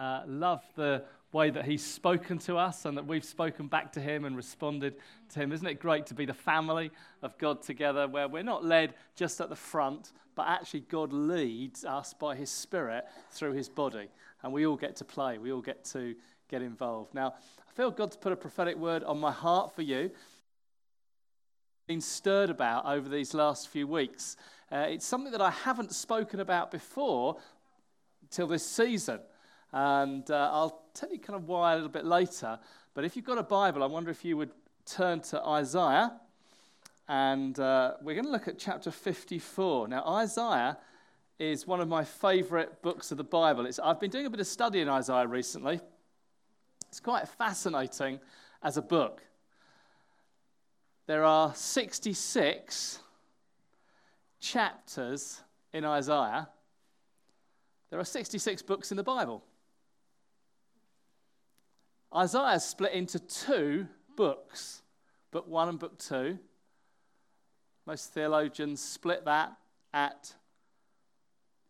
Uh, love the way that he's spoken to us and that we've spoken back to him and responded to him. Isn't it great to be the family of God together where we're not led just at the front, but actually God leads us by his spirit through his body. And we all get to play, we all get to get involved. Now, I feel God's put a prophetic word on my heart for you been stirred about over these last few weeks. Uh, it's something that I haven't spoken about before till this season. And uh, I'll tell you kind of why a little bit later. But if you've got a Bible, I wonder if you would turn to Isaiah. And uh, we're going to look at chapter 54. Now, Isaiah is one of my favorite books of the Bible. It's, I've been doing a bit of study in Isaiah recently. It's quite fascinating as a book there are 66 chapters in Isaiah. There are 66 books in the Bible. Isaiah is split into two books, book one and book two. Most theologians split that at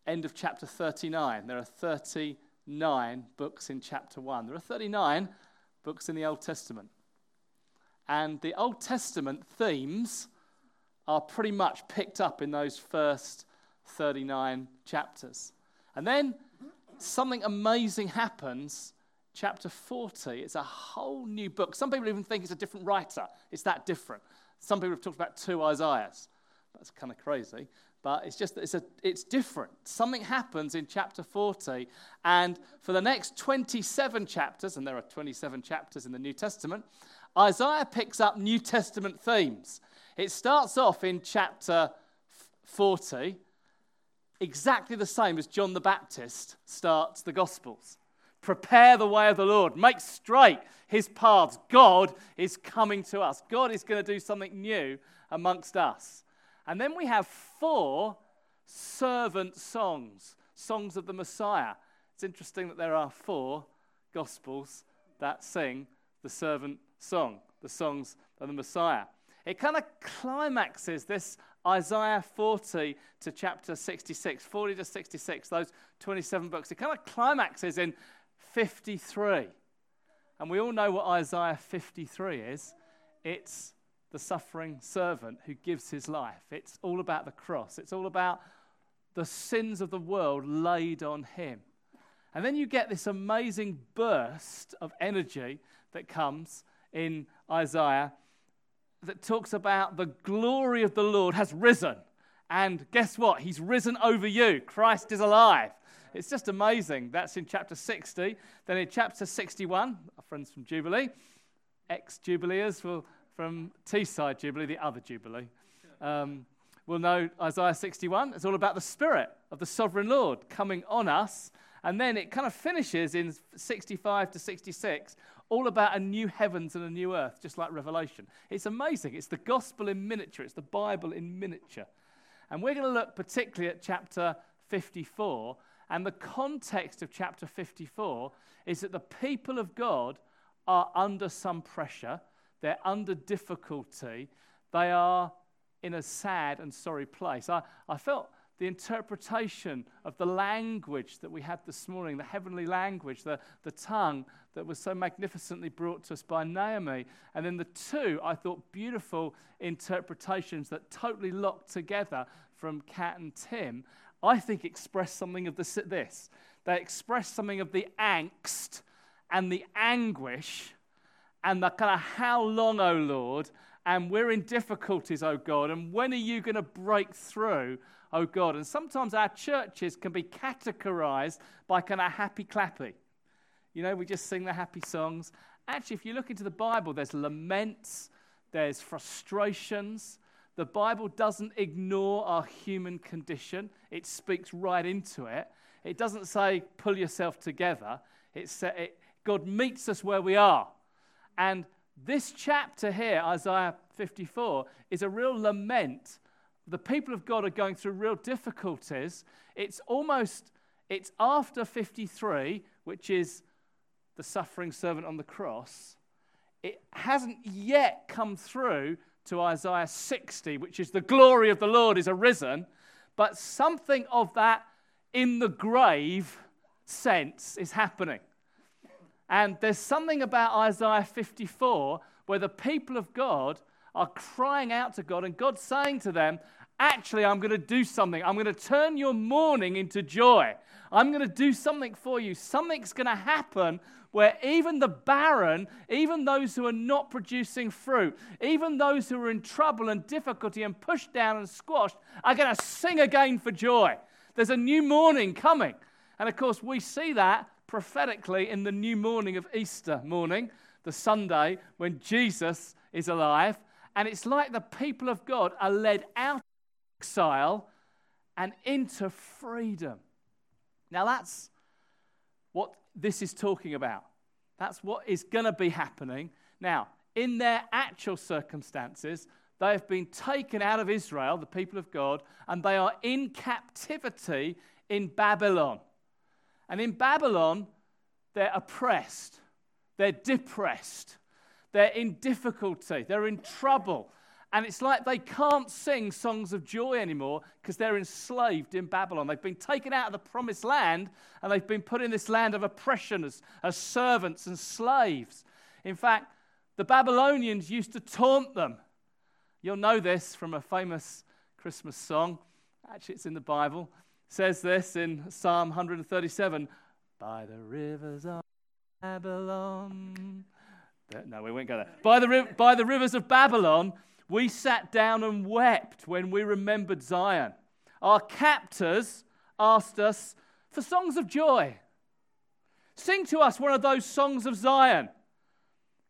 end of chapter 39. There are 39 books in chapter 1. There are 39 books in the Old Testament. And the Old Testament themes are pretty much picked up in those first 39 chapters. And then something amazing happens. Chapter 40, it's a whole new book. Some people even think it's a different writer. It's that different. Some people have talked about two Isaiahs. That's kind of crazy. But it's just that it's, a, it's different. Something happens in chapter 40, and for the next 27 chapters, and there are 27 chapters in the New Testament, Isaiah picks up New Testament themes. It starts off in chapter 40, exactly the same as John the Baptist starts the Gospels. Prepare the way of the Lord, make straight his paths. God is coming to us, God is going to do something new amongst us. And then we have four servant songs, songs of the Messiah. It's interesting that there are four Gospels that sing the servant song, the songs of the Messiah. It kind of climaxes this Isaiah 40 to chapter 66, 40 to 66, those 27 books. It kind of climaxes in 53. And we all know what Isaiah 53 is it's the suffering servant who gives his life. It's all about the cross, it's all about the sins of the world laid on him. And then you get this amazing burst of energy that comes in Isaiah that talks about the glory of the Lord has risen. And guess what? He's risen over you. Christ is alive. It's just amazing. That's in chapter 60. Then in chapter 61, our friends from Jubilee, ex Jubileers from Teesside Jubilee, the other Jubilee, um, will know Isaiah 61. It's all about the Spirit of the sovereign Lord coming on us. And then it kind of finishes in 65 to 66 all about a new heavens and a new earth, just like Revelation. It's amazing. It's the gospel in miniature, it's the Bible in miniature. And we're going to look particularly at chapter 54. And the context of chapter 54 is that the people of God are under some pressure, they're under difficulty, they are in a sad and sorry place. I, I felt the interpretation of the language that we had this morning, the heavenly language, the, the tongue that was so magnificently brought to us by Naomi. And then the two, I thought, beautiful interpretations that totally locked together from Kat and Tim, I think express something of this. this. They express something of the angst and the anguish and the kind of how long, oh Lord, and we're in difficulties, oh God, and when are you going to break through? oh God. And sometimes our churches can be categorized by kind of happy clappy. You know, we just sing the happy songs. Actually, if you look into the Bible, there's laments, there's frustrations. The Bible doesn't ignore our human condition, it speaks right into it. It doesn't say, pull yourself together. It, it God meets us where we are. And this chapter here, Isaiah 54, is a real lament. The people of God are going through real difficulties. It's almost, it's after 53, which is the suffering servant on the cross. It hasn't yet come through to Isaiah 60, which is the glory of the Lord is arisen, but something of that in the grave sense is happening. And there's something about Isaiah 54 where the people of God are crying out to God, and God's saying to them, Actually, I'm going to do something. I'm going to turn your mourning into joy. I'm going to do something for you. Something's going to happen where even the barren, even those who are not producing fruit, even those who are in trouble and difficulty and pushed down and squashed, are going to sing again for joy. There's a new morning coming. And of course, we see that prophetically in the new morning of Easter morning, the Sunday when Jesus is alive. And it's like the people of God are led out of exile and into freedom. Now, that's this is talking about. That's what is going to be happening. Now, in their actual circumstances, they have been taken out of Israel, the people of God, and they are in captivity in Babylon. And in Babylon, they're oppressed, they're depressed, they're in difficulty, they're in trouble. And it's like they can't sing songs of joy anymore because they're enslaved in Babylon. They've been taken out of the promised land and they've been put in this land of oppression as, as servants and slaves. In fact, the Babylonians used to taunt them. You'll know this from a famous Christmas song. Actually, it's in the Bible It says this in Psalm 137 By the rivers of Babylon. No, we won't go there. By the, by the rivers of Babylon, we sat down and wept when we remembered Zion. Our captors asked us for songs of joy. Sing to us one of those songs of Zion.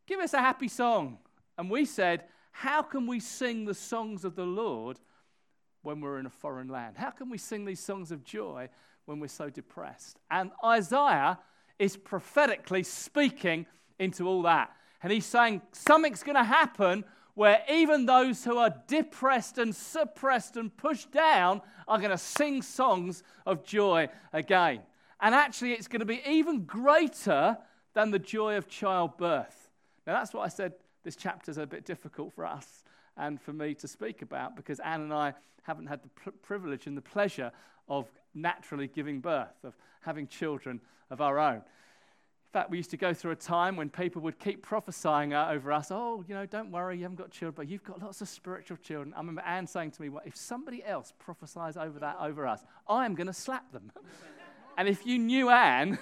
Give us a happy song. And we said, How can we sing the songs of the Lord when we're in a foreign land? How can we sing these songs of joy when we're so depressed? And Isaiah is prophetically speaking into all that. And he's saying something's going to happen where even those who are depressed and suppressed and pushed down are going to sing songs of joy again. And actually, it's going to be even greater than the joy of childbirth. Now, that's what I said this chapter is a bit difficult for us and for me to speak about because Anne and I haven't had the pr- privilege and the pleasure of naturally giving birth, of having children of our own. In fact, we used to go through a time when people would keep prophesying uh, over us, oh, you know, don't worry, you haven't got children, but you've got lots of spiritual children. I remember Anne saying to me, well, if somebody else prophesies over that over us, I am going to slap them. and if you knew Anne,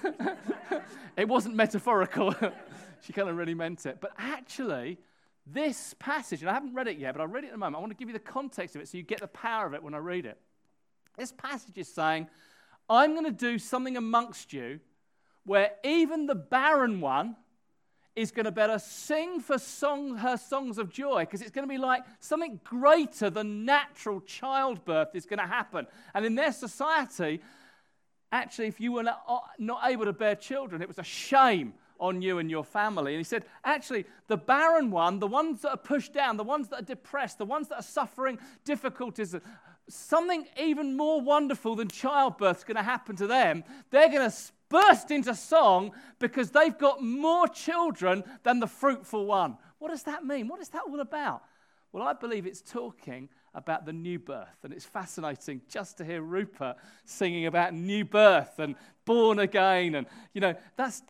it wasn't metaphorical. she kind of really meant it. But actually, this passage, and I haven't read it yet, but I'll read it in a moment. I want to give you the context of it so you get the power of it when I read it. This passage is saying, I'm going to do something amongst you where even the barren one is going to better sing for song, her songs of joy because it's going to be like something greater than natural childbirth is going to happen. And in their society, actually, if you were not, uh, not able to bear children, it was a shame on you and your family. And he said, actually, the barren one, the ones that are pushed down, the ones that are depressed, the ones that are suffering difficulties, something even more wonderful than childbirth is going to happen to them. They're going to burst into song because they've got more children than the fruitful one. What does that mean? What is that all about? Well, I believe it's talking about the new birth. And it's fascinating just to hear Rupert singing about new birth and born again. And, you know, that's,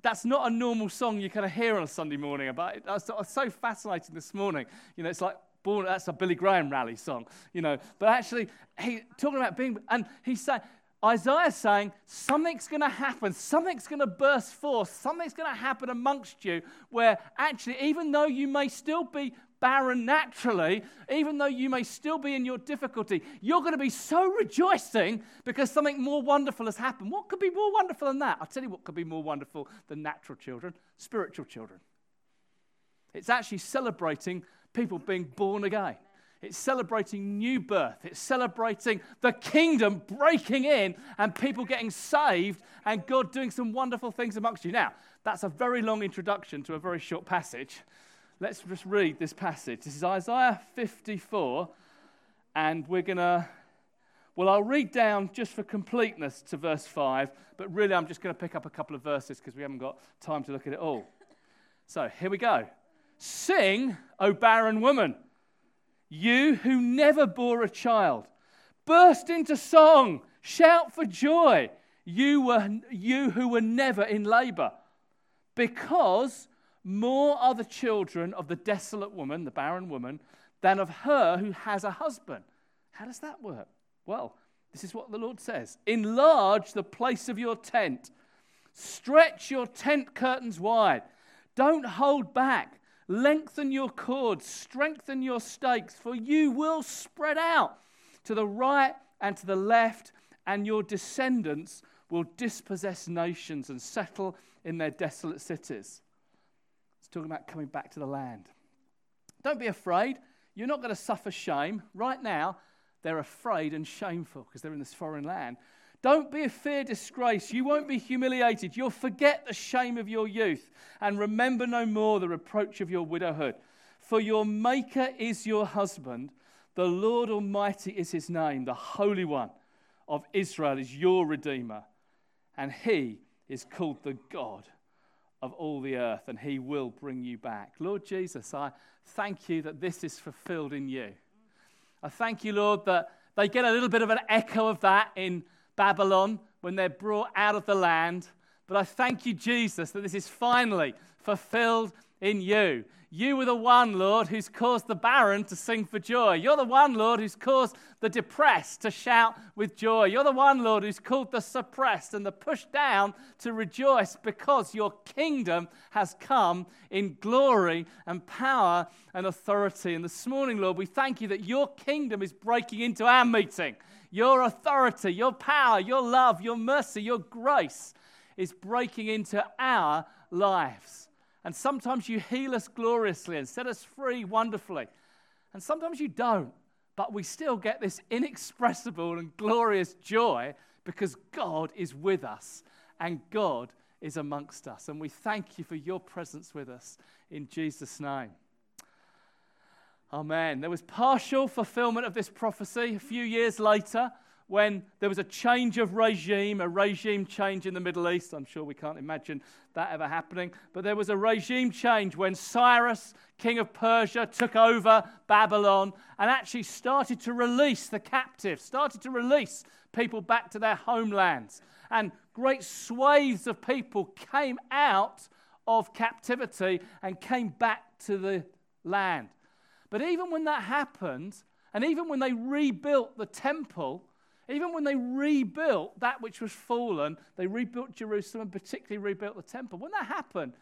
that's not a normal song you kind of hear on a Sunday morning about it. That's so fascinating this morning. You know, it's like born, that's a Billy Graham rally song, you know. But actually, he talking about being, and he's saying, Isaiah's saying something's going to happen, something's going to burst forth, something's going to happen amongst you where actually, even though you may still be barren naturally, even though you may still be in your difficulty, you're going to be so rejoicing because something more wonderful has happened. What could be more wonderful than that? I'll tell you what could be more wonderful than natural children spiritual children. It's actually celebrating people being born again. It's celebrating new birth. It's celebrating the kingdom breaking in and people getting saved and God doing some wonderful things amongst you. Now, that's a very long introduction to a very short passage. Let's just read this passage. This is Isaiah 54, and we're going to, well, I'll read down just for completeness to verse 5, but really I'm just going to pick up a couple of verses because we haven't got time to look at it all. So here we go. Sing, O barren woman you who never bore a child, burst into song, shout for joy, you, were, you who were never in labor, because more are the children of the desolate woman, the barren woman, than of her who has a husband. How does that work? Well, this is what the Lord says Enlarge the place of your tent, stretch your tent curtains wide, don't hold back. Lengthen your cords, strengthen your stakes, for you will spread out to the right and to the left, and your descendants will dispossess nations and settle in their desolate cities. It's talking about coming back to the land. Don't be afraid. You're not going to suffer shame. Right now, they're afraid and shameful because they're in this foreign land. Don't be a fear disgrace. You won't be humiliated. You'll forget the shame of your youth and remember no more the reproach of your widowhood. For your Maker is your husband. The Lord Almighty is his name. The Holy One of Israel is your Redeemer. And he is called the God of all the earth, and he will bring you back. Lord Jesus, I thank you that this is fulfilled in you. I thank you, Lord, that they get a little bit of an echo of that in Babylon when they're brought out of the land. But I thank you, Jesus, that this is finally fulfilled in you. You were the one, Lord, who's caused the barren to sing for joy. You're the one, Lord, who's caused the depressed to shout with joy. You're the one, Lord, who's called the suppressed and the pushed down to rejoice because your kingdom has come in glory and power and authority. And this morning, Lord, we thank you that your kingdom is breaking into our meeting. Your authority, your power, your love, your mercy, your grace is breaking into our lives. And sometimes you heal us gloriously and set us free wonderfully. And sometimes you don't, but we still get this inexpressible and glorious joy because God is with us and God is amongst us. And we thank you for your presence with us in Jesus' name. Amen. There was partial fulfillment of this prophecy a few years later when there was a change of regime, a regime change in the Middle East. I'm sure we can't imagine that ever happening. But there was a regime change when Cyrus, king of Persia, took over Babylon and actually started to release the captives, started to release people back to their homelands. And great swathes of people came out of captivity and came back to the land. But even when that happened, and even when they rebuilt the temple, even when they rebuilt that which was fallen, they rebuilt Jerusalem and particularly rebuilt the temple. When that happened,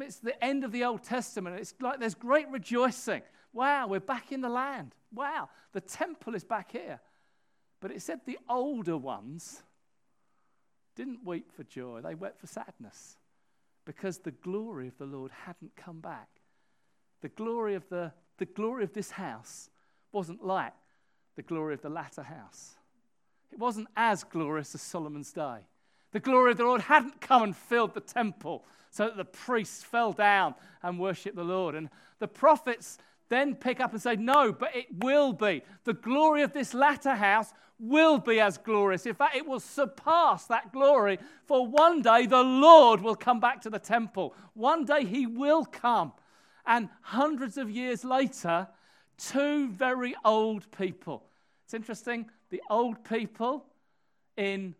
it's the end of the Old Testament. It's like there's great rejoicing. Wow, we're back in the land. Wow, the temple is back here. But it said the older ones didn't weep for joy, they wept for sadness because the glory of the Lord hadn't come back. The glory of the the glory of this house wasn't like the glory of the latter house. It wasn't as glorious as Solomon's day. The glory of the Lord hadn't come and filled the temple so that the priests fell down and worshiped the Lord. And the prophets then pick up and say, No, but it will be. The glory of this latter house will be as glorious. In fact, it will surpass that glory. For one day the Lord will come back to the temple. One day he will come and hundreds of years later, two very old people. It's interesting, the old people in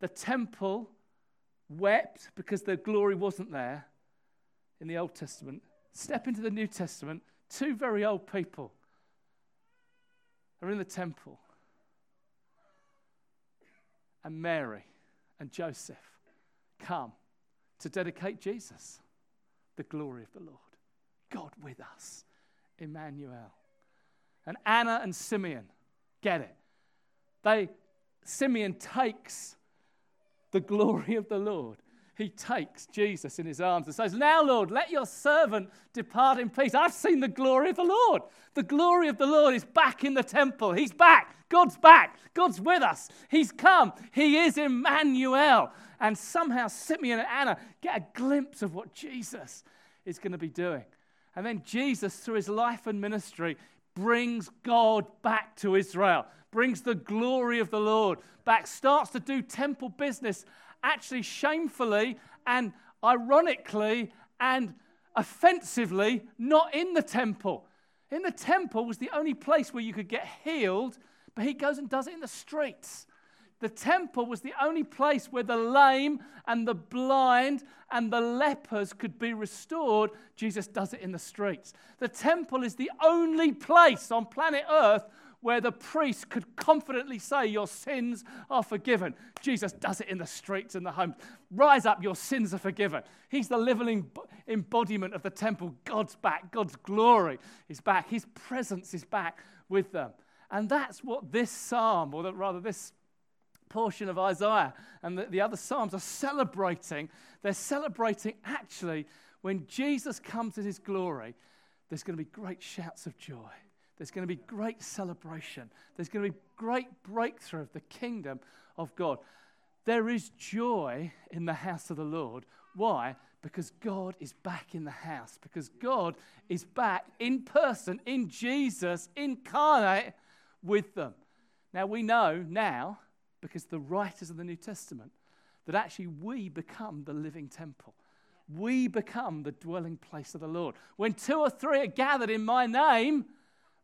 the temple wept because their glory wasn't there in the Old Testament. Step into the New Testament, two very old people are in the temple. And Mary and Joseph come to dedicate Jesus the glory of the Lord. God with us, Emmanuel. And Anna and Simeon get it. They, Simeon takes the glory of the Lord, he takes Jesus in his arms and says, Now, Lord, let your servant depart in peace. I've seen the glory of the Lord. The glory of the Lord is back in the temple. He's back. God's back. God's with us. He's come. He is Emmanuel. And somehow Simeon and Anna get a glimpse of what Jesus is going to be doing. And then Jesus, through his life and ministry, brings God back to Israel, brings the glory of the Lord back, starts to do temple business, actually shamefully and ironically and offensively, not in the temple. In the temple was the only place where you could get healed, but he goes and does it in the streets. The temple was the only place where the lame and the blind and the lepers could be restored. Jesus does it in the streets. The temple is the only place on planet Earth where the priest could confidently say, Your sins are forgiven. Jesus does it in the streets and the homes. Rise up, your sins are forgiven. He's the living embodiment of the temple. God's back, God's glory is back, His presence is back with them. And that's what this psalm, or rather this portion of Isaiah and the, the other Psalms are celebrating. They're celebrating actually when Jesus comes in his glory, there's going to be great shouts of joy. There's going to be great celebration. There's going to be great breakthrough of the kingdom of God. There is joy in the house of the Lord. Why? Because God is back in the house, because God is back in person, in Jesus, incarnate with them. Now, we know now because the writers of the New Testament that actually we become the living temple. We become the dwelling place of the Lord. When two or three are gathered in my name,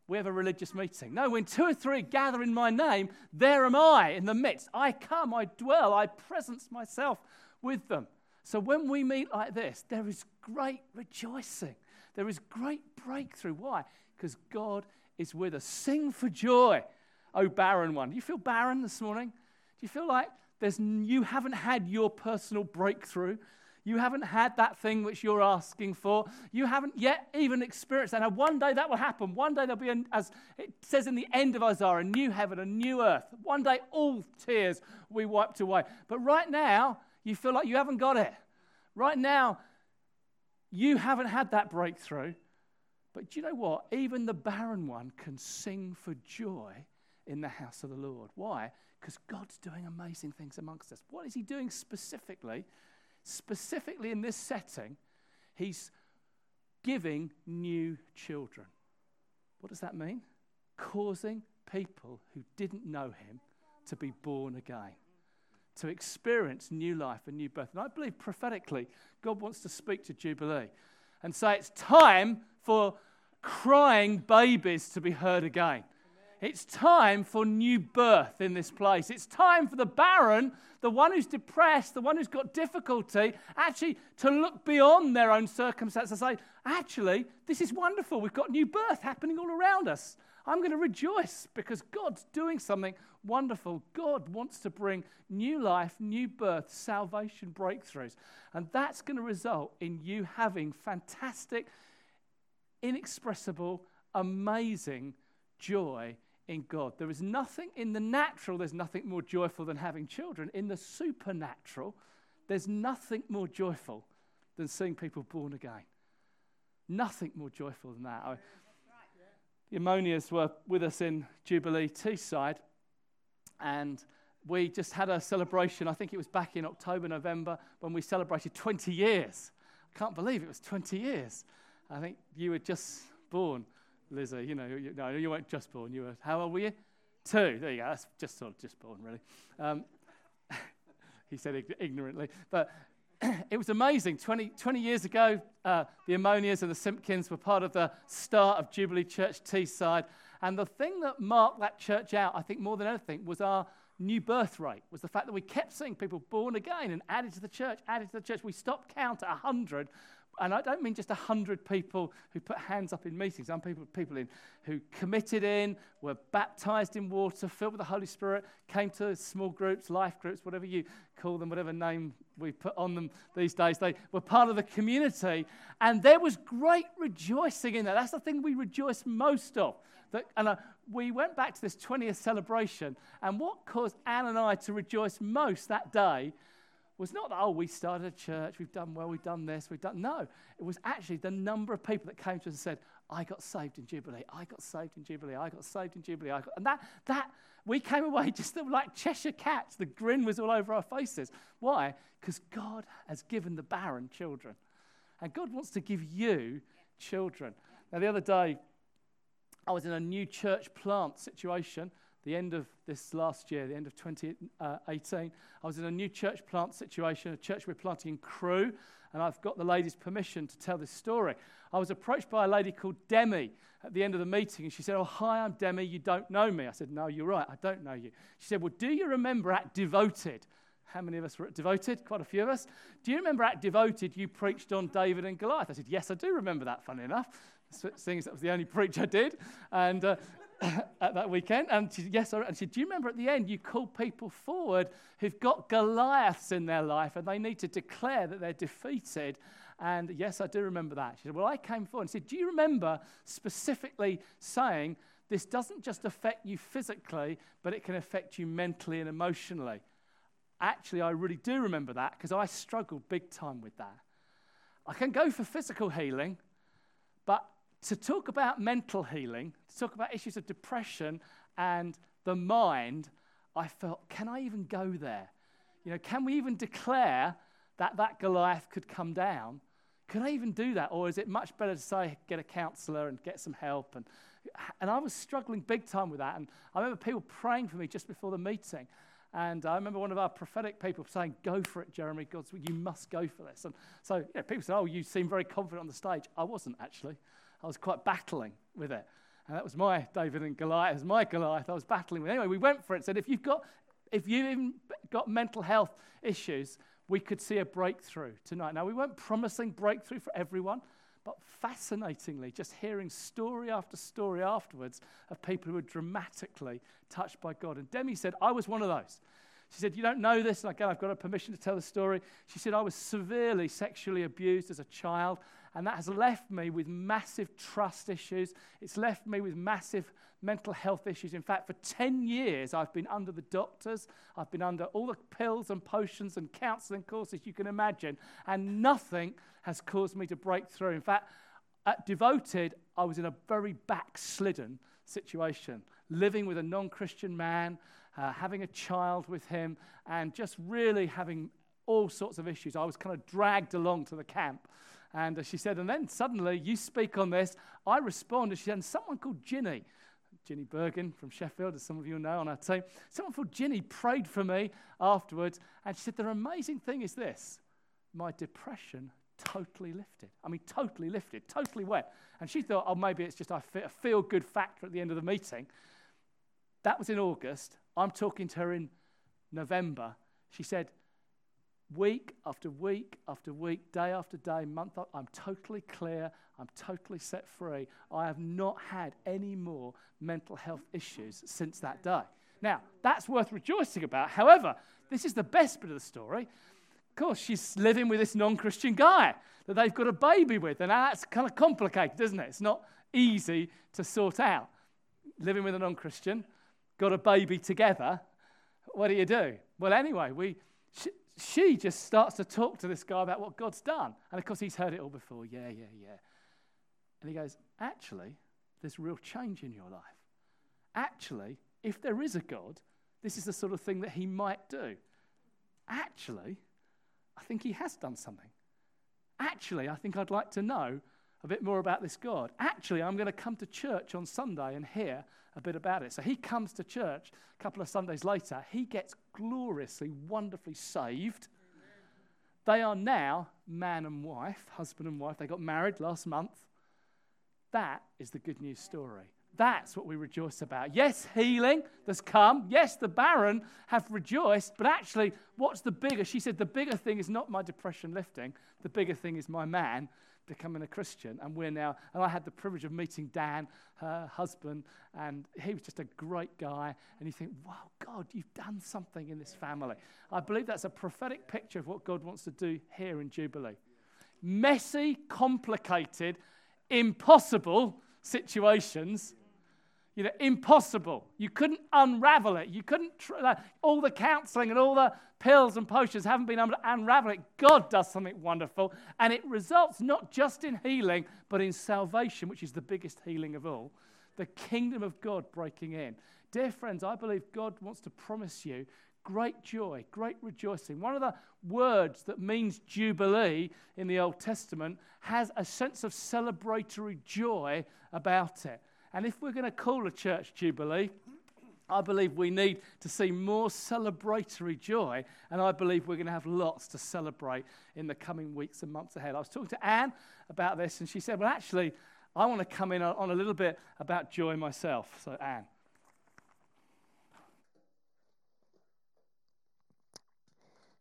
we have a religious meeting. No, when two or three gather in my name, there am I in the midst. I come, I dwell, I presence myself with them. So when we meet like this, there is great rejoicing. There is great breakthrough. Why? Because God is with us. Sing for joy, O barren one. Do you feel barren this morning? You feel like there's, you haven't had your personal breakthrough? You haven't had that thing which you're asking for. You haven't yet even experienced that. Now, one day that will happen. One day there'll be, an, as it says in the end of Isaiah, a new heaven, a new earth. One day all tears will be wiped away. But right now, you feel like you haven't got it. Right now, you haven't had that breakthrough. But do you know what? Even the barren one can sing for joy in the house of the Lord. Why? Because God's doing amazing things amongst us. What is He doing specifically? Specifically in this setting, He's giving new children. What does that mean? Causing people who didn't know Him to be born again, to experience new life and new birth. And I believe prophetically, God wants to speak to Jubilee and say it's time for crying babies to be heard again. It's time for new birth in this place. It's time for the barren, the one who's depressed, the one who's got difficulty, actually to look beyond their own circumstances and say, actually, this is wonderful. We've got new birth happening all around us. I'm going to rejoice because God's doing something wonderful. God wants to bring new life, new birth, salvation breakthroughs. And that's going to result in you having fantastic, inexpressible, amazing joy in God. There is nothing in the natural, there's nothing more joyful than having children. In the supernatural, there's nothing more joyful than seeing people born again. Nothing more joyful than that. the Ammonias were with us in Jubilee Teesside, and we just had a celebration. I think it was back in October, November, when we celebrated 20 years. I can't believe it was 20 years. I think you were just born. Lizzie, you know, you, no, you weren't just born. You were, how old were you? Two. There you go. That's just sort of just born, really. Um, he said ig- ignorantly. But it was amazing. 20, 20 years ago, uh, the Ammonias and the Simpkins were part of the start of Jubilee Church Teesside. And the thing that marked that church out, I think more than anything, was our new birth rate, was the fact that we kept seeing people born again and added to the church, added to the church. We stopped count at 100 and I don't mean just 100 people who put hands up in meetings. I'm people, people in who committed in, were baptized in water, filled with the Holy Spirit, came to small groups, life groups, whatever you call them, whatever name we put on them these days. They were part of the community, and there was great rejoicing in that. That's the thing we rejoice most of. That, and uh, we went back to this 20th celebration, and what caused Anne and I to rejoice most that day was not that, oh, we started a church, we've done well, we've done this, we've done. No, it was actually the number of people that came to us and said, I got saved in Jubilee, I got saved in Jubilee, I got saved in Jubilee. And that, that, we came away just like Cheshire cats. The grin was all over our faces. Why? Because God has given the barren children. And God wants to give you children. Now, the other day, I was in a new church plant situation the end of this last year, the end of 2018, I was in a new church plant situation, a church we're planting in Crewe, and I've got the lady's permission to tell this story. I was approached by a lady called Demi at the end of the meeting, and she said, Oh, hi, I'm Demi, you don't know me. I said, No, you're right, I don't know you. She said, Well, do you remember at Devoted? How many of us were at Devoted? Quite a few of us. Do you remember at Devoted you preached on David and Goliath? I said, Yes, I do remember that, funny enough seeing as that was the only preach I did. And uh, at that weekend. And she, yes, and she said, Do you remember at the end you called people forward who've got Goliaths in their life and they need to declare that they're defeated? And yes, I do remember that. She said, Well, I came forward and said, Do you remember specifically saying this doesn't just affect you physically, but it can affect you mentally and emotionally? Actually, I really do remember that because I struggled big time with that. I can go for physical healing, but to talk about mental healing, to talk about issues of depression and the mind, I felt, can I even go there? You know, can we even declare that that Goliath could come down? Could I even do that? Or is it much better to say, get a counselor and get some help? And, and I was struggling big time with that. And I remember people praying for me just before the meeting. And I remember one of our prophetic people saying, Go for it, Jeremy. God, you must go for this. And so you know, people said, Oh, you seem very confident on the stage. I wasn't actually. I was quite battling with it. And that was my David and Goliath. It was my Goliath I was battling with. Anyway, we went for it. Said, if you've got, if you've even got mental health issues, we could see a breakthrough tonight. Now, we weren't promising breakthrough for everyone, but fascinatingly, just hearing story after story afterwards of people who were dramatically touched by God. And Demi said, I was one of those. She said, You don't know this. And again, I've got a permission to tell the story. She said, I was severely sexually abused as a child and that has left me with massive trust issues. It's left me with massive mental health issues. In fact, for 10 years, I've been under the doctors. I've been under all the pills and potions and counseling courses you can imagine. And nothing has caused me to break through. In fact, at Devoted, I was in a very backslidden situation, living with a non Christian man, uh, having a child with him, and just really having all sorts of issues. I was kind of dragged along to the camp. And she said, and then suddenly you speak on this. I respond, and she said, and someone called Ginny, Ginny Bergen from Sheffield, as some of you know on our team, someone called Ginny prayed for me afterwards. And she said, the amazing thing is this my depression totally lifted. I mean, totally lifted, totally went. And she thought, oh, maybe it's just a feel good factor at the end of the meeting. That was in August. I'm talking to her in November. She said, week after week after week, day after day, month after, I'm totally clear. I'm totally set free. I have not had any more mental health issues since that day. Now, that's worth rejoicing about. However, this is the best bit of the story. Of course, she's living with this non Christian guy that they've got a baby with. And that's kind of complicated, isn't it? It's not easy to sort out. Living with a non Christian, got a baby together. What do you do? Well, anyway, we, she, just starts to talk to this guy about what God's done. And of course, he's heard it all before. Yeah, yeah, yeah. And he goes, Actually, there's real change in your life. Actually, if there is a God, this is the sort of thing that he might do. Actually, I think he has done something. Actually, I think I'd like to know a bit more about this God. Actually, I'm going to come to church on Sunday and hear a bit about it. So he comes to church a couple of Sundays later. He gets gloriously, wonderfully saved. They are now man and wife, husband and wife. They got married last month. That is the good news story. That's what we rejoice about. Yes, healing has come. Yes, the barren have rejoiced. But actually, what's the bigger? She said, the bigger thing is not my depression lifting. The bigger thing is my man becoming a Christian. And we're now, and I had the privilege of meeting Dan, her husband, and he was just a great guy. And you think, wow, God, you've done something in this family. I believe that's a prophetic picture of what God wants to do here in Jubilee. Messy, complicated, impossible situations. You know, impossible. You couldn't unravel it. You couldn't, tr- like, all the counseling and all the pills and potions haven't been able to unravel it. God does something wonderful, and it results not just in healing, but in salvation, which is the biggest healing of all. The kingdom of God breaking in. Dear friends, I believe God wants to promise you great joy, great rejoicing. One of the words that means jubilee in the Old Testament has a sense of celebratory joy about it. And if we're going to call a church jubilee, I believe we need to see more celebratory joy, and I believe we're going to have lots to celebrate in the coming weeks and months ahead. I was talking to Anne about this, and she said, Well, actually, I want to come in on a little bit about joy myself. So, Anne.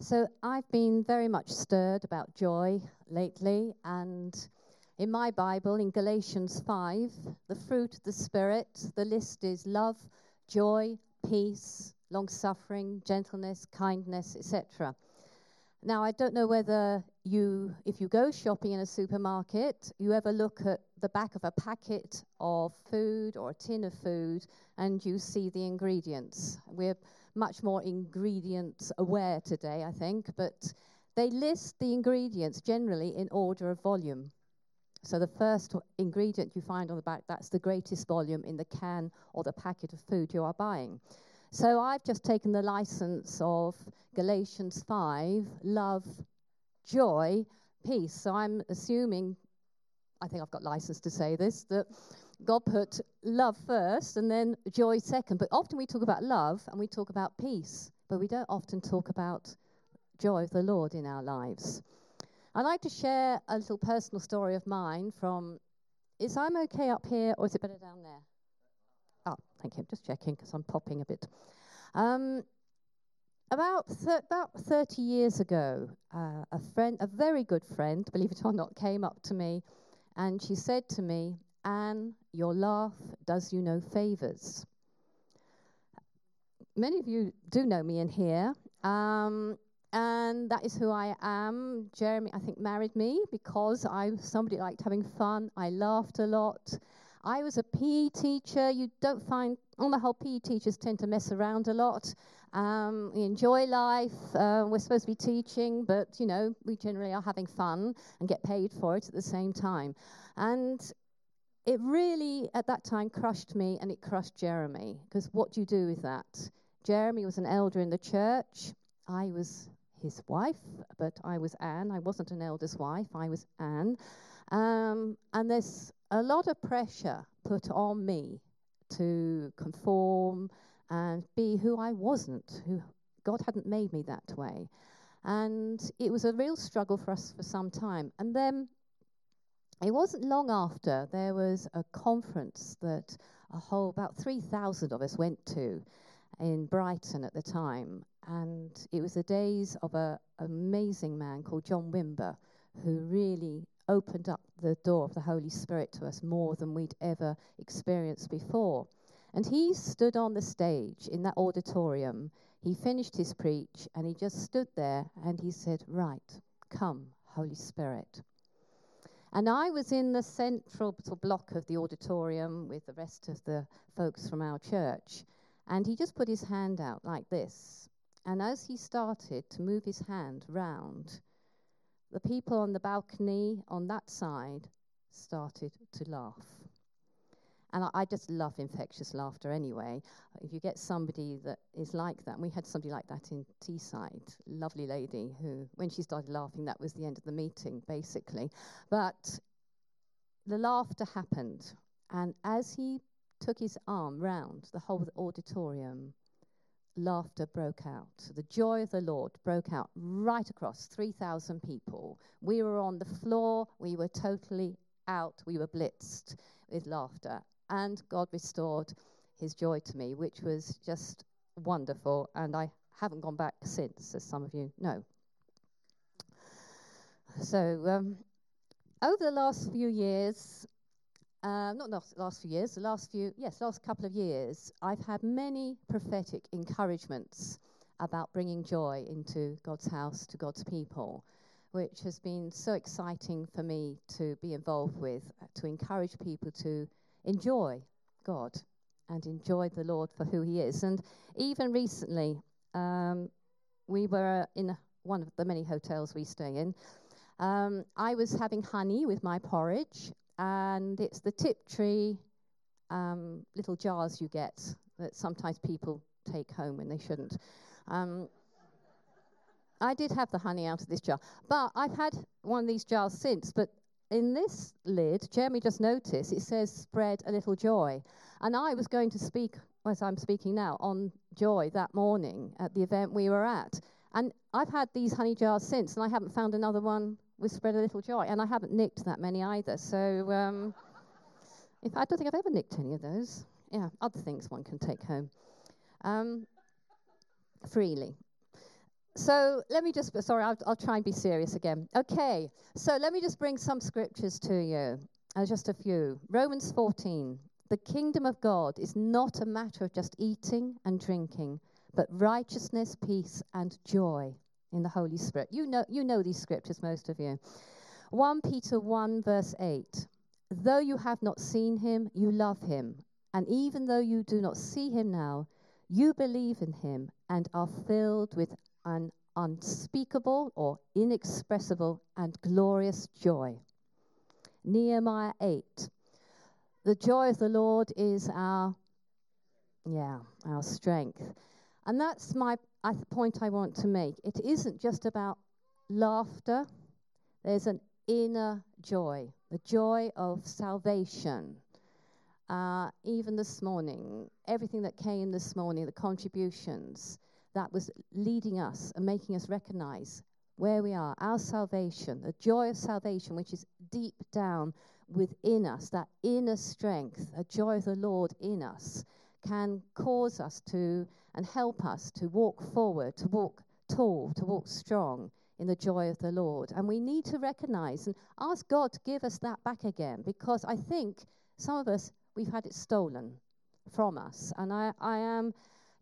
So I've been very much stirred about joy lately, and in my Bible, in Galatians 5, the fruit of the Spirit, the list is love, joy, peace, long suffering, gentleness, kindness, etc. Now, I don't know whether you, if you go shopping in a supermarket, you ever look at the back of a packet of food or a tin of food and you see the ingredients. We're much more ingredient aware today, I think, but they list the ingredients generally in order of volume. So the first ingredient you find on the back, that's the greatest volume in the can or the packet of food you are buying. So I've just taken the license of Galatians 5, love, joy, peace. So I'm assuming, I think I've got license to say this, that God put love first and then joy second. But often we talk about love and we talk about peace, but we don't often talk about joy of the Lord in our lives. I'd like to share a little personal story of mine from. Is I'm okay up here or is it better down there? Oh, thank you. I'm just checking because I'm popping a bit. Um, about thir- about 30 years ago, uh, a friend, a very good friend, believe it or not, came up to me, and she said to me, Anne, your laugh does you no favors. Many of you do know me in here, um, and that is who I am. Jeremy, I think, married me because I somebody liked having fun. I laughed a lot. I was a PE teacher. You don't find, on the whole, PE teachers tend to mess around a lot. Um, we enjoy life. Uh, we're supposed to be teaching, but you know, we generally are having fun and get paid for it at the same time. And it really, at that time, crushed me and it crushed Jeremy. Because what do you do with that? Jeremy was an elder in the church. I was his wife, but I was Anne. I wasn't an elder's wife, I was Anne. Um, and there's a lot of pressure put on me to conform and be who I wasn't, who God hadn't made me that way. And it was a real struggle for us for some time. And then it wasn't long after there was a conference that a whole about 3,000 of us went to in Brighton at the time, and it was the days of an amazing man called John Wimber, who really opened up the door of the Holy Spirit to us more than we'd ever experienced before. And he stood on the stage in that auditorium. He finished his preach and he just stood there and he said, Right, come, Holy Spirit. And I was in the central block of the auditorium with the rest of the folks from our church. And he just put his hand out like this. And as he started to move his hand round, the people on the balcony on that side started to laugh. And I, I, just love infectious laughter anyway. If you get somebody that is like that, and we had somebody like that in Teesside, lovely lady who, when she started laughing, that was the end of the meeting, basically. But the laughter happened, and as he took his arm round the whole auditorium, laughter broke out. The joy of the Lord broke out right across 3,000 people. We were on the floor, we were totally out, we were blitzed with laughter and God restored his joy to me, which was just wonderful. And I haven't gone back since, as some of you know. So, um, over the last few years, uh, not the last few years, the last few, yes, last couple of years, I've had many prophetic encouragements about bringing joy into God's house to God's people, which has been so exciting for me to be involved with, to encourage people to enjoy God and enjoy the Lord for who He is. And even recently, um, we were in one of the many hotels we stay in. Um, I was having honey with my porridge, and it's the Tiptree um, little jars you get that sometimes people take home when they shouldn't. Um, I did have the honey out of this jar, but I've had one of these jars since. But in this lid, Jeremy just noticed it says "spread a little joy," and I was going to speak as I'm speaking now on joy that morning at the event we were at, and I've had these honey jars since, and I haven't found another one with spread a little joy, and I haven't nicked that many either. So, um, if I don't think I've ever nicked any of those. Yeah, other things one can take home um, freely. So let me just, sorry, I'll, I'll, try and be serious again. Okay, so let me just bring some scriptures to you, uh, just a few. Romans 14. The kingdom of God is not a matter of just eating and drinking, but righteousness, peace, and joy in the Holy Spirit. You know, you know these scriptures, most of you. 1 Peter 1, verse 8. Though you have not seen him, you love him. And even though you do not see him now, you believe in him and are filled with an unspeakable or inexpressible and glorious joy. Nehemiah 8. The joy of the Lord is our, yeah, our strength. And that's my I, point I want to make. It isn't just about laughter, there's an inner joy, the joy of salvation. Uh, even this morning, everything that came this morning, the contributions, that was leading us and making us recognize where we are, our salvation, the joy of salvation, which is deep down within us, that inner strength, a joy of the Lord in us, can cause us to and help us to walk forward, to walk tall, to walk strong in the joy of the Lord. And we need to recognize and ask God to give us that back again because I think some of us, we've had it stolen from us. And I, I am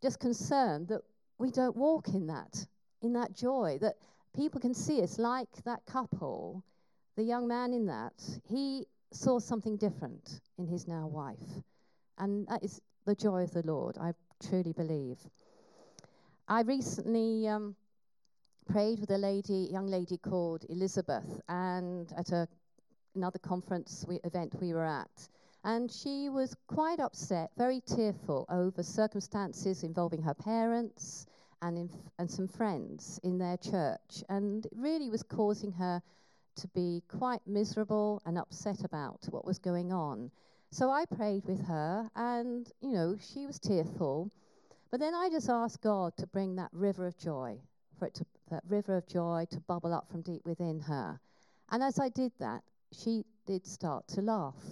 just concerned that we don't walk in that, in that joy, that people can see us like that couple, the young man in that. He saw something different in his now wife. And that is the joy of the Lord, I truly believe. I recently um, prayed with a lady, young lady called Elizabeth, and at a, another conference we, event we were at. And she was quite upset, very tearful over circumstances involving her parents and, and some friends in their church. And it really was causing her to be quite miserable and upset about what was going on. So I prayed with her, and, you know, she was tearful. But then I just asked God to bring that river of joy, for it to, that river of joy to bubble up from deep within her. And as I did that, she did start to laugh.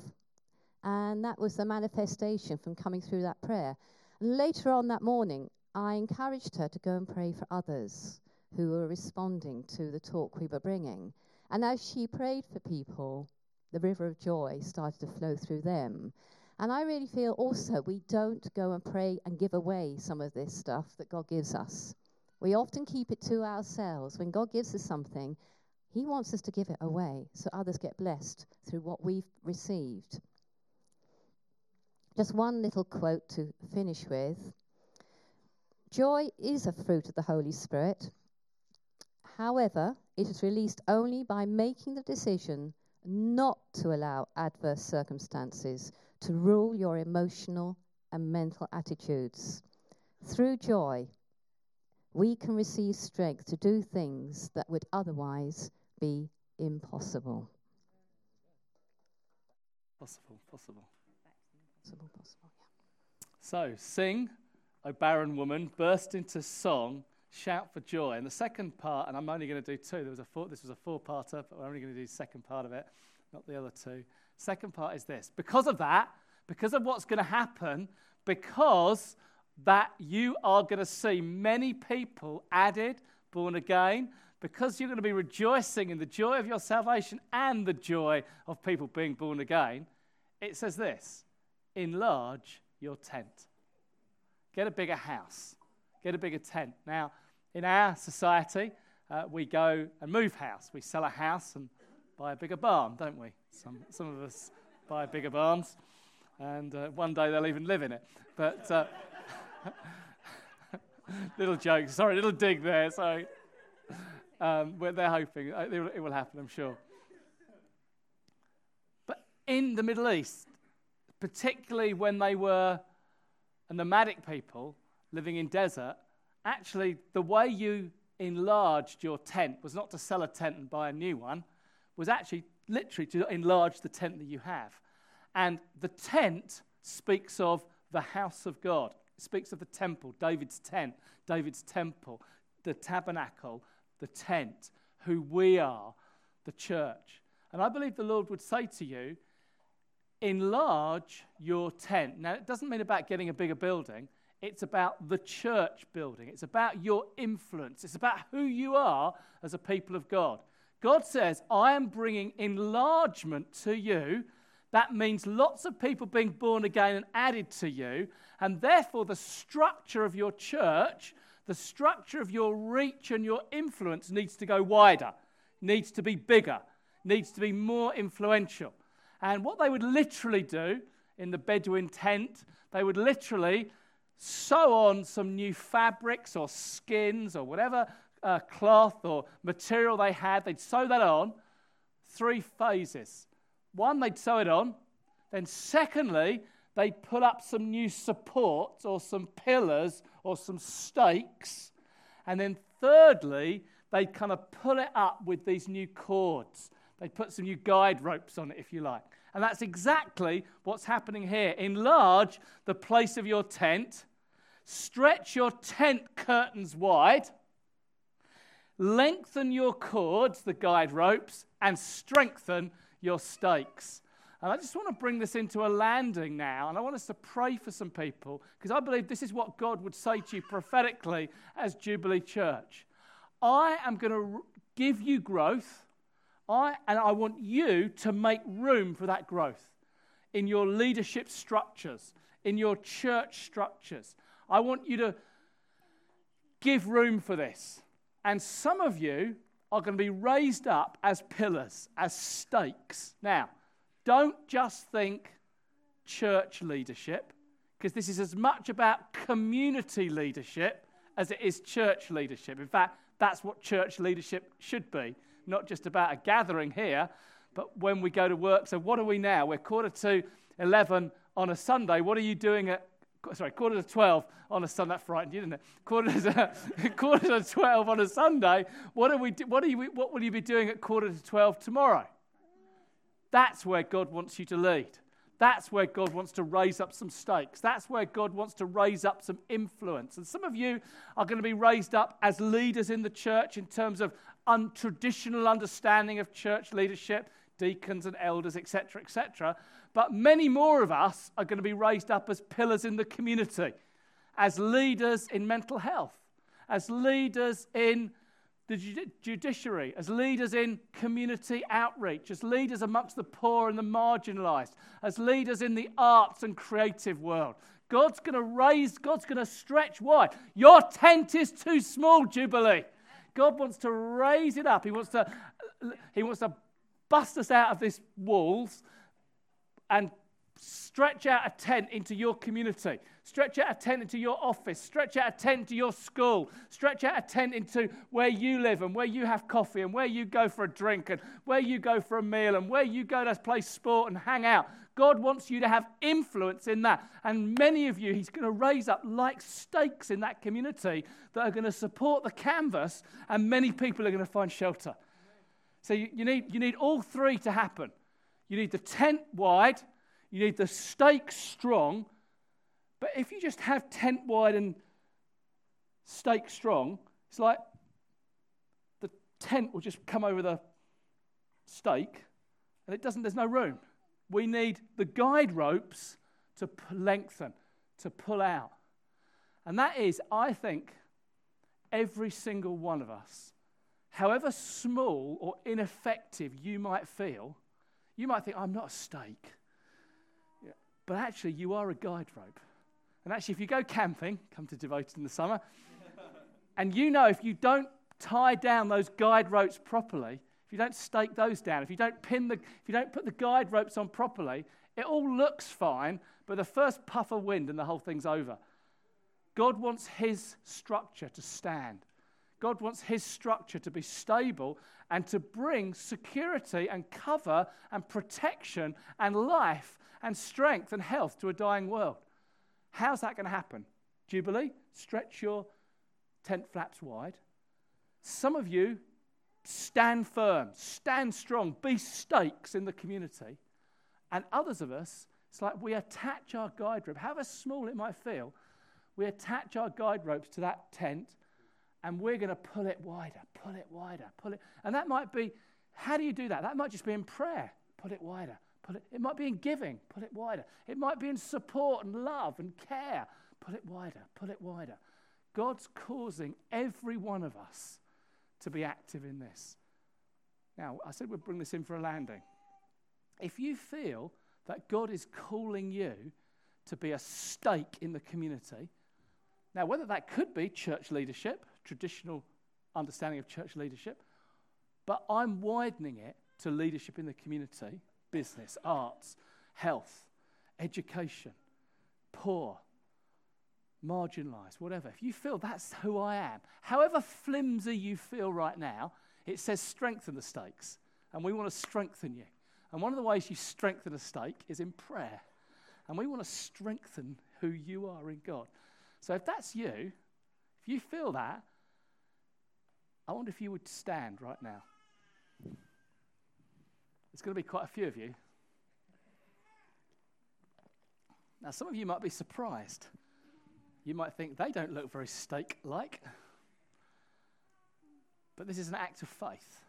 And that was the manifestation from coming through that prayer. And later on that morning, I encouraged her to go and pray for others who were responding to the talk we were bringing. And as she prayed for people, the river of joy started to flow through them. And I really feel also we don't go and pray and give away some of this stuff that God gives us. We often keep it to ourselves. When God gives us something, He wants us to give it away so others get blessed through what we've received. Just one little quote to finish with. Joy is a fruit of the Holy Spirit. However, it is released only by making the decision not to allow adverse circumstances to rule your emotional and mental attitudes. Through joy, we can receive strength to do things that would otherwise be impossible. Possible, possible. Possible, possible, yeah. So, sing, O barren woman, burst into song, shout for joy. And the second part, and I'm only going to do two. There was a four, this was a four-parter, but we're only going to do the second part of it, not the other two. Second part is this: because of that, because of what's going to happen, because that you are going to see many people added, born again, because you're going to be rejoicing in the joy of your salvation and the joy of people being born again. It says this enlarge your tent. Get a bigger house, get a bigger tent. Now, in our society, uh, we go and move house. We sell a house and buy a bigger barn, don't we? Some, some of us buy bigger barns. and uh, one day they'll even live in it. But uh, little joke, sorry, little dig there. Sorry, um, they're hoping uh, it will, it will happen, I'm sure. But in the Middle East, particularly when they were a nomadic people living in desert, actually the way you enlarged your tent was not to sell a tent and buy a new one, was actually literally to enlarge the tent that you have. And the tent speaks of the house of God. It speaks of the temple, David's tent, David's temple, the tabernacle, the tent, who we are, the church. And I believe the Lord would say to you, enlarge your tent. Now, it doesn't mean about getting a bigger building, it's about the church building. It's about your influence. It's about who you are as a people of God. God says, I am bringing enlargement to you. That means lots of people being born again and added to you. And therefore, the structure of your church, the structure of your reach and your influence needs to go wider, needs to be bigger, needs to be more influential. And what they would literally do in the Bedouin tent, they would literally sew on some new fabrics or skins or whatever uh, cloth or material they had. They'd sew that on. Three phases. One, they'd sew it on. Then, secondly, they'd put up some new supports or some pillars or some stakes. And then, thirdly, they'd kind of pull it up with these new cords. They'd put some new guide ropes on it, if you like. And that's exactly what's happening here. Enlarge the place of your tent, stretch your tent curtains wide, lengthen your cords, the guide ropes, and strengthen your stakes. And I just want to bring this into a landing now, and I want us to pray for some people because I believe this is what God would say to you prophetically as Jubilee Church. I am going to give you growth. I, and I want you to make room for that growth in your leadership structures, in your church structures. I want you to give room for this. And some of you are going to be raised up as pillars, as stakes. Now, don't just think church leadership, because this is as much about community leadership as it is church leadership. In fact, that's what church leadership should be not just about a gathering here, but when we go to work. So, what are we now? We're quarter to 11 on a Sunday. What are you doing at, sorry, quarter to 12 on a Sunday? That frightened you, didn't it? Quarter to, quarter to 12 on a Sunday. What, are we, what, are you, what will you be doing at quarter to 12 tomorrow? That's where God wants you to lead. That's where God wants to raise up some stakes. That's where God wants to raise up some influence. And some of you are going to be raised up as leaders in the church in terms of untraditional understanding of church leadership, deacons and elders, etc., etc. But many more of us are going to be raised up as pillars in the community, as leaders in mental health, as leaders in the judiciary, as leaders in community outreach, as leaders amongst the poor and the marginalized, as leaders in the arts and creative world. God's going to raise, God's going to stretch wide. Your tent is too small, Jubilee. God wants to raise it up. He wants to, he wants to bust us out of these walls and stretch out a tent into your community. Stretch out a tent into your office. Stretch out a tent into your school. Stretch out a tent into where you live and where you have coffee and where you go for a drink and where you go for a meal and where you go to play sport and hang out. God wants you to have influence in that. And many of you, He's going to raise up like stakes in that community that are going to support the canvas, and many people are going to find shelter. So you, you need, you need all three to happen. You need the tent wide, you need the stake strong, but if you just have tent wide and stake strong, it's like the tent will just come over the stake and it doesn't, there's no room. We need the guide ropes to lengthen, to pull out. And that is, I think, every single one of us, however small or ineffective you might feel, you might think, I'm not a stake. But actually, you are a guide rope. And actually, if you go camping, come to Devoted in the summer, and you know if you don't tie down those guide ropes properly, if you don't stake those down, if you don't pin the, if you don't put the guide ropes on properly, It all looks fine, but the first puff of wind and the whole thing's over. God wants his structure to stand. God wants his structure to be stable and to bring security and cover and protection and life and strength and health to a dying world. How's that going to happen? Jubilee, stretch your tent flaps wide. Some of you stand firm, stand strong, be stakes in the community. And others of us, it's like we attach our guide rope, however small it might feel, we attach our guide ropes to that tent and we're going to pull it wider, pull it wider, pull it. And that might be, how do you do that? That might just be in prayer, pull it wider. Pull it, it might be in giving, pull it wider. It might be in support and love and care, pull it wider, pull it wider. God's causing every one of us to be active in this. Now, I said we'd bring this in for a landing. If you feel that God is calling you to be a stake in the community, now, whether that could be church leadership, traditional understanding of church leadership, but I'm widening it to leadership in the community, business, arts, health, education, poor, marginalized, whatever. If you feel that's who I am, however flimsy you feel right now, it says strengthen the stakes. And we want to strengthen you. And one of the ways you strengthen a stake is in prayer. And we want to strengthen who you are in God. So if that's you, if you feel that, I wonder if you would stand right now. It's going to be quite a few of you. Now, some of you might be surprised. You might think they don't look very stake like. But this is an act of faith.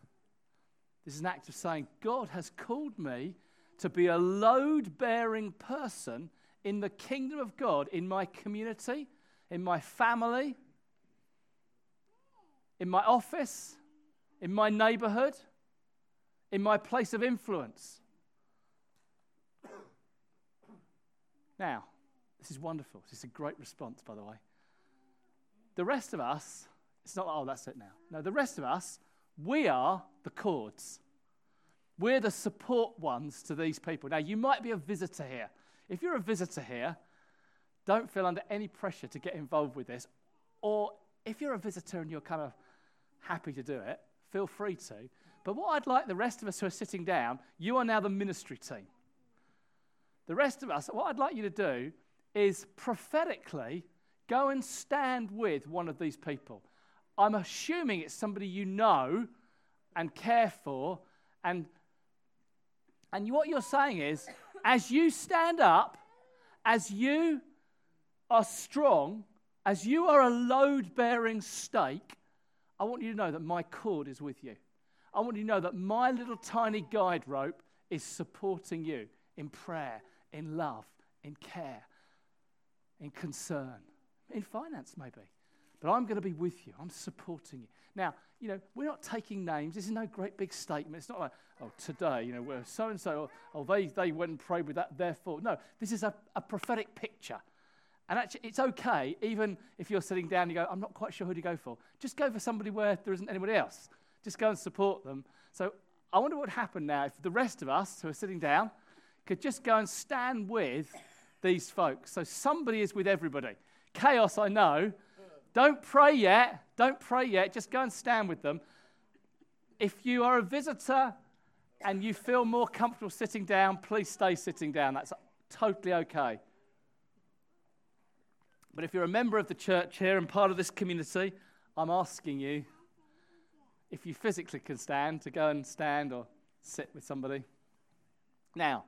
This is an act of saying, God has called me to be a load bearing person in the kingdom of God, in my community, in my family, in my office, in my neighborhood, in my place of influence. Now, this is wonderful. This is a great response, by the way. The rest of us, it's not, oh, that's it now. No, the rest of us, we are the cords. We're the support ones to these people. Now, you might be a visitor here. If you're a visitor here, don't feel under any pressure to get involved with this. Or if you're a visitor and you're kind of happy to do it, feel free to. But what I'd like the rest of us who are sitting down, you are now the ministry team. The rest of us, what I'd like you to do is prophetically go and stand with one of these people. I'm assuming it's somebody you know and care for. And, and what you're saying is, as you stand up, as you are strong, as you are a load bearing stake, I want you to know that my cord is with you. I want you to know that my little tiny guide rope is supporting you in prayer, in love, in care, in concern, in finance, maybe. But I'm going to be with you. I'm supporting you. Now, you know, we're not taking names. This is no great big statement. It's not like, oh, today, you know, we're so and so, oh, they, they went and prayed with that, therefore. No, this is a, a prophetic picture. And actually, it's okay, even if you're sitting down and you go, I'm not quite sure who to go for. Just go for somebody where there isn't anybody else. Just go and support them. So I wonder what would happen now if the rest of us who are sitting down could just go and stand with these folks. So somebody is with everybody. Chaos, I know. Don't pray yet. Don't pray yet. Just go and stand with them. If you are a visitor and you feel more comfortable sitting down, please stay sitting down. That's totally okay. But if you're a member of the church here and part of this community, I'm asking you if you physically can stand to go and stand or sit with somebody. Now,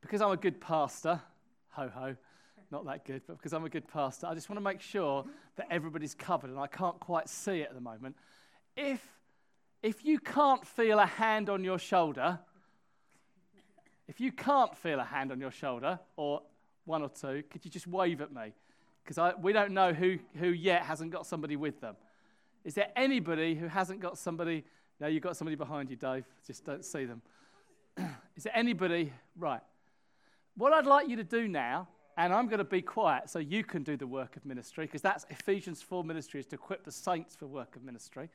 because I'm a good pastor, ho ho, not that good, but because I'm a good pastor, I just want to make sure that everybody's covered, and I can't quite see it at the moment. If, if you can't feel a hand on your shoulder, if you can't feel a hand on your shoulder, or one or two, could you just wave at me? Because we don't know who, who yet hasn't got somebody with them. Is there anybody who hasn't got somebody? No, you've got somebody behind you, Dave. Just don't see them. Is there anybody? Right. What I'd like you to do now, and I'm going to be quiet so you can do the work of ministry, because that's Ephesians 4 ministry is to equip the saints for work of ministry.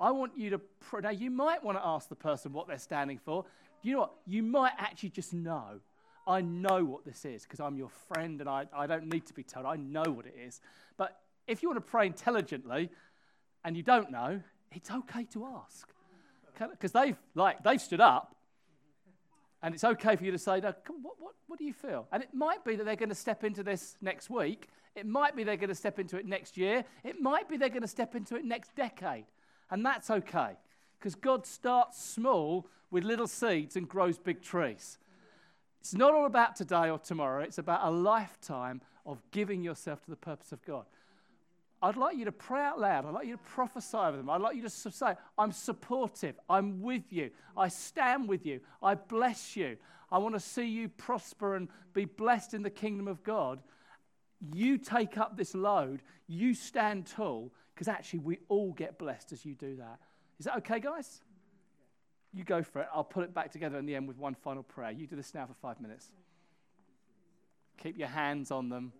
I want you to, pr- now you might want to ask the person what they're standing for. You know what? You might actually just know I know what this is because I'm your friend and I, I don't need to be told. I know what it is. But if you want to pray intelligently and you don't know, it's okay to ask. Because they've, like, they've stood up and it's okay for you to say, no, what, what, what do you feel? And it might be that they're going to step into this next week. It might be they're going to step into it next year. It might be they're going to step into it next decade. And that's okay. Because God starts small with little seeds and grows big trees. It's not all about today or tomorrow, it's about a lifetime of giving yourself to the purpose of God. I'd like you to pray out loud. I'd like you to prophesy over them. I'd like you to say, I'm supportive. I'm with you. I stand with you. I bless you. I want to see you prosper and be blessed in the kingdom of God. You take up this load. You stand tall because actually we all get blessed as you do that. Is that okay, guys? You go for it. I'll put it back together in the end with one final prayer. You do this now for five minutes. Keep your hands on them.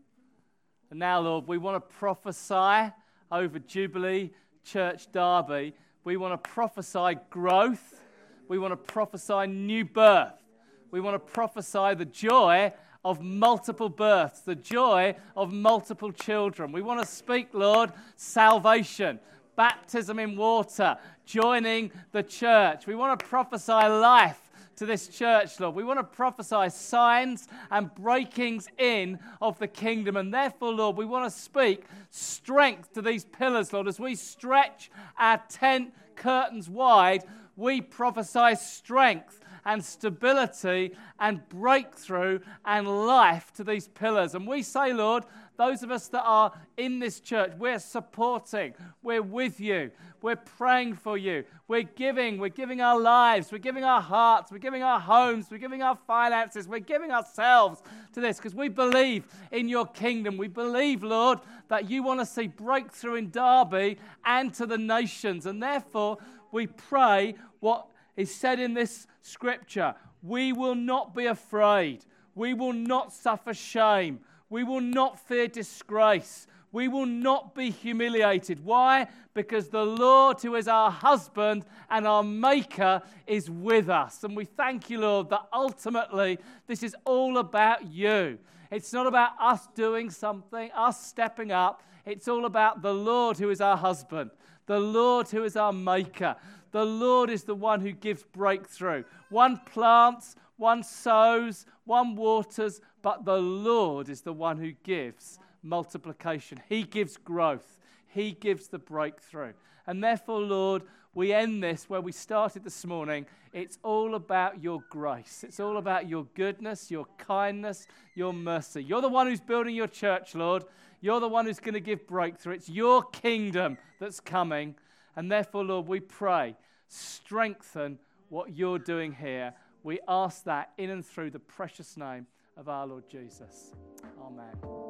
And now, Lord, we want to prophesy over Jubilee Church Derby. We want to prophesy growth. We want to prophesy new birth. We want to prophesy the joy of multiple births, the joy of multiple children. We want to speak, Lord, salvation, baptism in water, joining the church. We want to prophesy life to this church, Lord. We want to prophesy signs and breakings in of the kingdom. And therefore, Lord, we want to speak strength to these pillars, Lord. As we stretch our tent curtains wide, we prophesy strength and stability and breakthrough and life to these pillars. And we say, Lord, those of us that are in this church, we're supporting, we're with you, we're praying for you, we're giving, we're giving our lives, we're giving our hearts, we're giving our homes, we're giving our finances, we're giving ourselves to this because we believe in your kingdom. We believe, Lord, that you want to see breakthrough in Derby and to the nations. And therefore, we pray what is said in this scripture. We will not be afraid. We will not suffer shame. We will not fear disgrace. We will not be humiliated. Why? Because the Lord, who is our husband and our maker, is with us. And we thank you, Lord, that ultimately this is all about you. It's not about us doing something, us stepping up. It's all about the Lord, who is our husband, the Lord, who is our maker. The Lord is the one who gives breakthrough. One plants, one sows, one waters, but the Lord is the one who gives multiplication. He gives growth, He gives the breakthrough. And therefore, Lord, we end this where we started this morning. It's all about your grace. It's all about your goodness, your kindness, your mercy. You're the one who's building your church, Lord. You're the one who's going to give breakthrough. It's your kingdom that's coming. And therefore, Lord, we pray, strengthen what you're doing here. We ask that in and through the precious name of our Lord Jesus. Amen.